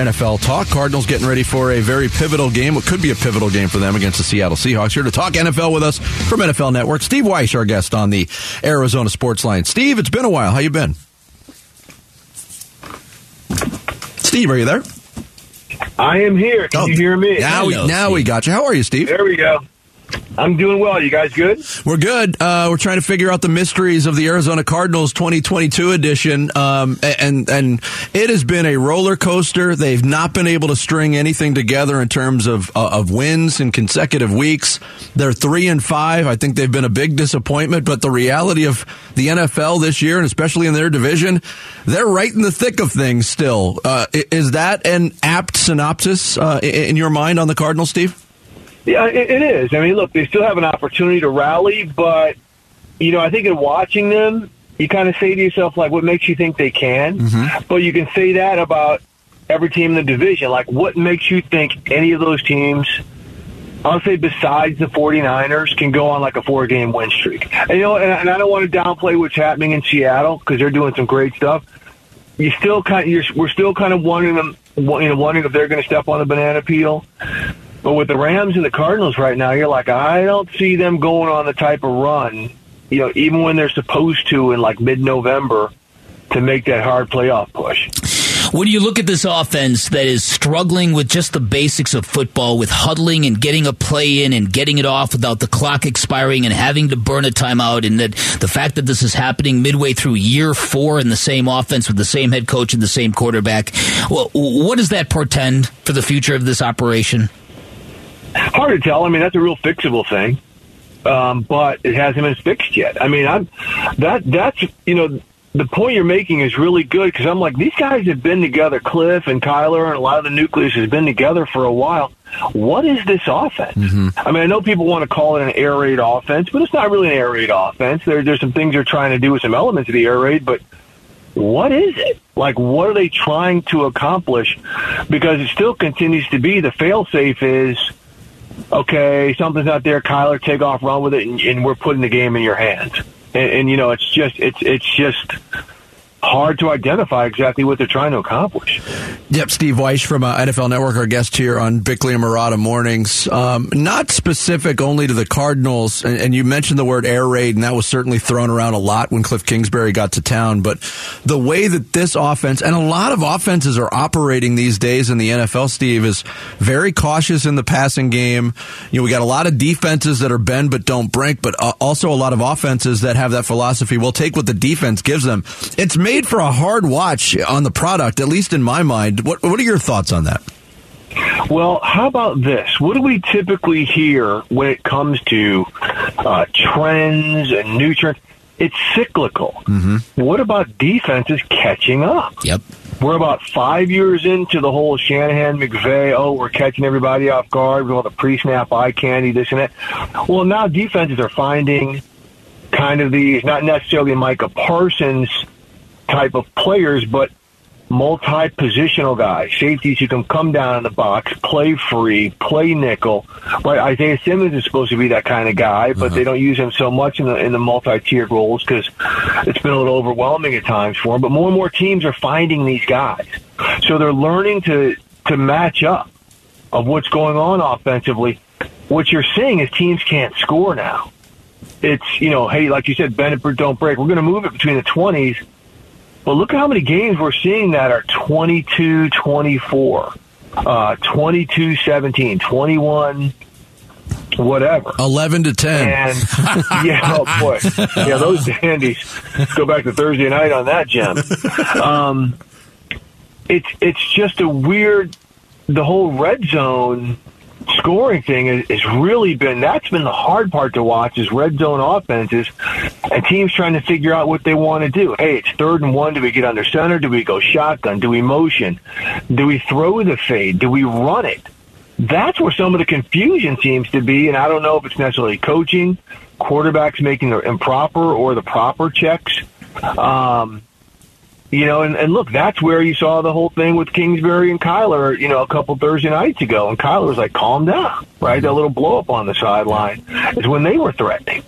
NFL talk. Cardinals getting ready for a very pivotal game. What could be a pivotal game for them against the Seattle Seahawks. Here to talk NFL with us from NFL Network, Steve Wyche, our guest on the Arizona Sports Line. Steve, it's been a while. How you been? Steve, are you there? I am here. Can oh, you hear me? Now, we, now we got you. How are you, Steve? There we go. I'm doing well. You guys good? We're good. Uh, we're trying to figure out the mysteries of the Arizona Cardinals 2022 edition, um, and and it has been a roller coaster. They've not been able to string anything together in terms of uh, of wins in consecutive weeks. They're three and five. I think they've been a big disappointment. But the reality of the NFL this year, and especially in their division, they're right in the thick of things still. Uh, is that an apt synopsis uh, in your mind on the Cardinals, Steve? Yeah, it, it is. I mean, look, they still have an opportunity to rally, but you know, I think in watching them, you kind of say to yourself, like, what makes you think they can? Mm-hmm. But you can say that about every team in the division. Like, what makes you think any of those teams, I'll say besides the 49ers, can go on like a four game win streak? And, you know, and, and I don't want to downplay what's happening in Seattle because they're doing some great stuff. You still kind of, you're, we're still kind of wondering them, you know, wondering if they're going to step on the banana peel. But with the Rams and the Cardinals right now, you're like, I don't see them going on the type of run, you know, even when they're supposed to in like mid November to make that hard playoff push. When you look at this offense that is struggling with just the basics of football, with huddling and getting a play in and getting it off without the clock expiring and having to burn a timeout, and that the fact that this is happening midway through year four in the same offense with the same head coach and the same quarterback, well, what does that portend for the future of this operation? Hard to tell. I mean, that's a real fixable thing, um, but it hasn't been fixed yet. I mean, I'm that that's you know the point you're making is really good because I'm like these guys have been together. Kliff and Kyler and a lot of the nucleus has been together for a while. What is this offense? Mm-hmm. I mean, I know people want to call it an air raid offense, but it's not really an air raid offense. There, there's some things they're trying to do with some elements of the air raid, but what is it? Like, what are they trying to accomplish? Because it still continues to be the failsafe is okay, something's not there. Kyler, take off, run with it, and, and we're putting the game in your hands. And, and you know, it's just it's it's just hard to identify exactly what they're trying to accomplish. Yep, Steve Wyche from uh, NFL Network, our guest here on Bickley and Marotta mornings. Um, not specific only to the Cardinals, and, and, you mentioned the word air raid, and that was certainly thrown around a lot when Kliff Kingsbury got to town. But the way that this offense and a lot of offenses are operating these days in the NFL, Steve, is very cautious in the passing game. You know, we got a lot of defenses that are bend but don't break, but uh, also a lot of offenses that have that philosophy. We'll take what the defense gives them. It's made for a hard watch on the product, at least in my mind. What What are your thoughts on that? Well, how about this? What do we typically hear when it comes to uh, trends and new trends? It's cyclical. Mm-hmm. What about defenses catching up? Yep. We're about five years into the whole Shanahan McVay. Oh, we're catching everybody off guard with all the pre-snap eye candy, this and that. Well, now defenses are finding kind of these, not necessarily Micah Parsons type of players, but multi-positional guys, safeties who can come down in the box, play free, play nickel. Right? Isaiah Simmons is supposed to be that kind of guy, but uh-huh. they don't use him so much in the in the multi-tiered roles because it's been a little overwhelming at times for him. But more and more teams are finding these guys, so they're learning to to match up of what's going on offensively. What you're seeing is teams can't score now. It's you know, hey, like you said, bend it, don't break. We're going to move it between the 20s well, look at how many games we're seeing that are 22 24, uh, 22 17, 21 whatever. 11 to 10. And, yeah, oh boy. Yeah, those dandies. Go back to Thursday night on that gem. Um, it's, it's just a weird, the whole red zone scoring thing has really been that's been the hard part to watch is red zone offenses and teams trying to figure out what they want to do. Hey, it's third and one. Do we get under center? Do we go shotgun? Do we motion? Do we throw the fade? Do we run it? That's where some of the confusion seems to be, and I don't know if it's necessarily coaching, quarterbacks making the improper or the proper checks. Um, you know, and, and look, that's where you saw the whole thing with Kingsbury and Kyler, you know, a couple Thursday nights ago. And Kyler was like, calm down, right? That mm-hmm. little blow up on the sideline is when they were threatening.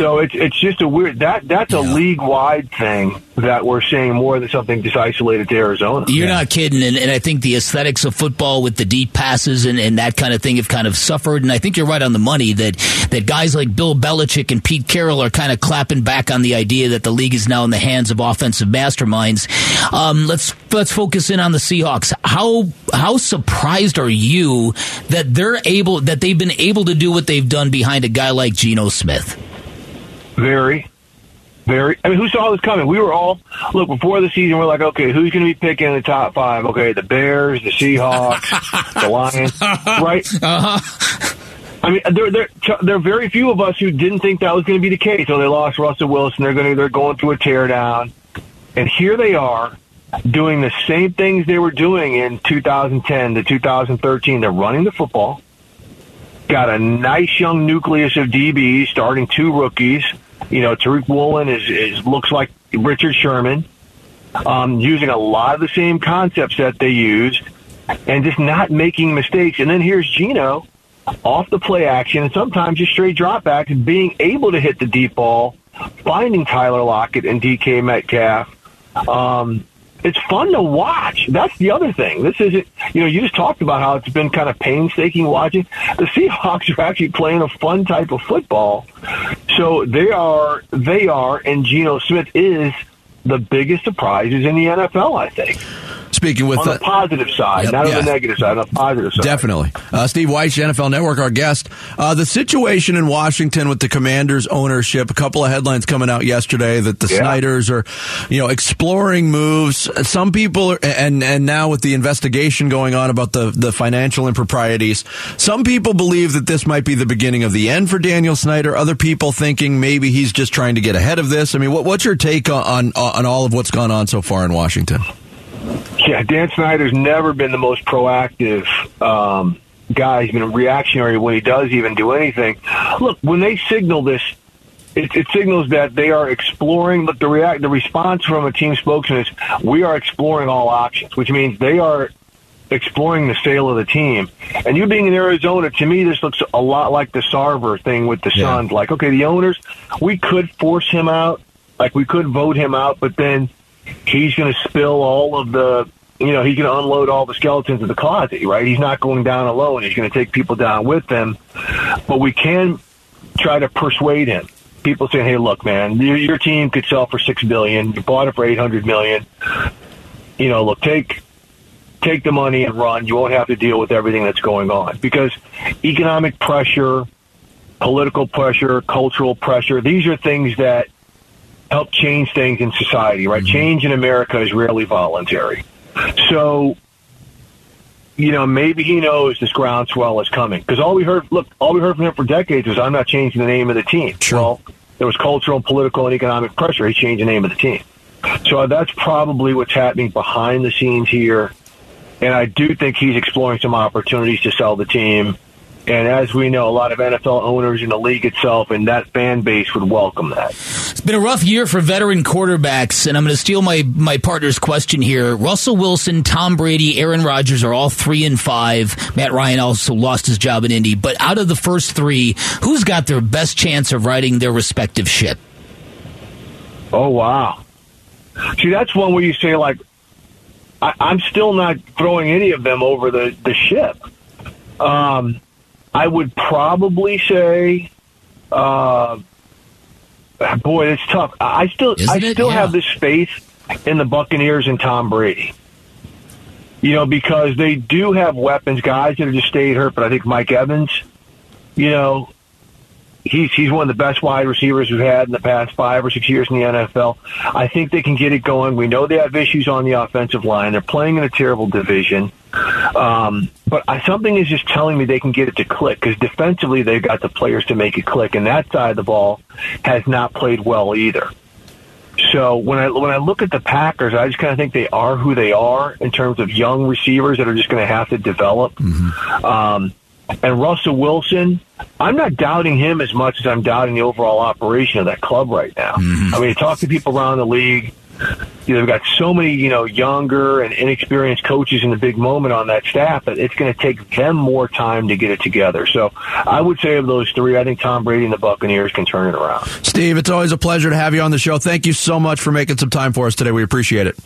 So it's it's just a weird that that's a Yeah. league wide thing that we're seeing more than something just isolated to Arizona. You're not kidding, and, and I think the aesthetics of football with the deep passes and, and that kind of thing have kind of suffered. And I think you're right on the money that that guys like Bill Belichick and Pete Carroll are kind of clapping back on the idea that the league is now in the hands of offensive masterminds. Um, let's let's focus in on the Seahawks. How how surprised are you that they're able that they've been able to do what they've done behind a guy like Geno Smith? Very, very. I mean, who saw this coming? We were all look before the season. We're like, okay, who's going to be picking in the top five? Okay, the Bears, the Seahawks, the Lions, right? Uh-huh. I mean, there, there, there are very few of us who didn't think that was going to be the case. So they lost Russell Wilson. They're going to, they're going through a teardown, and here they are doing the same things they were doing in 2010 to 2013. They're running the football. Got a nice young nucleus of DBs, starting two rookies. You know, Tariq Woolen is, is looks like Richard Sherman, um, using a lot of the same concepts that they used, and just not making mistakes. And then here's Geno off the play action, and sometimes just straight dropbacks, and being able to hit the deep ball, finding Tyler Lockett and DK Metcalf. Um, it's fun to watch. That's the other thing. This isn't, you know, you just talked about how it's been kind of painstaking watching. The Seahawks are actually playing a fun type of football. So they are, they are, and Geno Smith is the biggest surprises in the NFL, I think. Speaking with On the uh, positive side, Yep, not yeah. on the negative side, on the positive side. Definitely. Uh, Steve Wyche, NFL Network, our guest. Uh, the situation in Washington with the Commanders' ownership, a couple of headlines coming out yesterday that the Yeah. Snyders are, you know, exploring moves. Some people, are, and, and now with the investigation going on about the, the financial improprieties, some people believe that this might be the beginning of the end for Daniel Snyder. Other people thinking maybe he's just trying to get ahead of this. I mean, what, what's your take on, on, on all of what's gone on so far in Washington? Yeah, Dan Snyder's never been the most proactive um, guy. He's been a reactionary when he does even do anything. Look, when they signal this, it, it signals that they are exploring. But the react, the response from a team spokesman is, "We are exploring all options," which means they are exploring the sale of the team. And you being in Arizona, to me, this looks a lot like the Sarver thing with the Yeah. Suns. Like, okay, the owners, we could force him out, like we could vote him out, but then he's going to spill all of the, you know, he's going to unload all the skeletons of the closet, right? He's not going down alone. He's going to take people down with him. But we can try to persuade him. People saying, "Hey, look, man, your, your team could sell for six billion. You bought it for eight hundred million. You know, look, take take the money and run. You won't have to deal with everything that's going on because economic pressure, political pressure, cultural pressure. These are things that help change things in society, right? Mm-hmm. Change in America is rarely voluntary. So, you know, maybe he knows this groundswell is coming because all we heard, look, all we heard from him for decades was, "I'm not changing the name of the team." Sure. Well, there was cultural, political, and economic pressure. He changed the name of the team. So that's probably what's happening behind the scenes here. And I do think he's exploring some opportunities to sell the team. And as we know, a lot of NFL owners in the league itself and that fan base would welcome that. It's been a rough year for veteran quarterbacks, and I'm going to steal my, my partner's question here. Russell Wilson, Tom Brady, Aaron Rodgers are all three and five. Matt Ryan also lost his job in Indy. But out of the first three, who's got their best chance of riding their respective ship? Oh wow! See, that's one where you say like, I, I'm still not throwing any of them over the the ship. Um, I would probably say, uh, boy, it's tough. I I still, I Isn't it? still Yeah. have this faith in the Buccaneers and Tom Brady. You know, because they do have weapons, guys that have just stayed hurt. But I think Mike Evans, you know, he's he's one of the best wide receivers we've had in the past five or six years in the NFL. I think they can get it going. We know they have issues on the offensive line. They're playing in a terrible division, um, but I, something is just telling me they can get it to click because defensively they've got the players to make it click, and that side of the ball has not played well either. So when I when I look at the Packers, I just kind of think they are who they are in terms of young receivers that are just going to have to develop. Um, and Russell Wilson, I'm not doubting him as much as I'm doubting the overall operation of that club right now. Mm-hmm. I mean, talk to people around the league. you know, they've got so many, you know, younger and inexperienced coaches in the big moment on that staff that it's going to take them more time to get it together. So I would say of those three, I think Tom Brady and the Buccaneers can turn it around. Steve, it's always a pleasure to have you on the show. Thank you so much for making some time for us today. We appreciate it.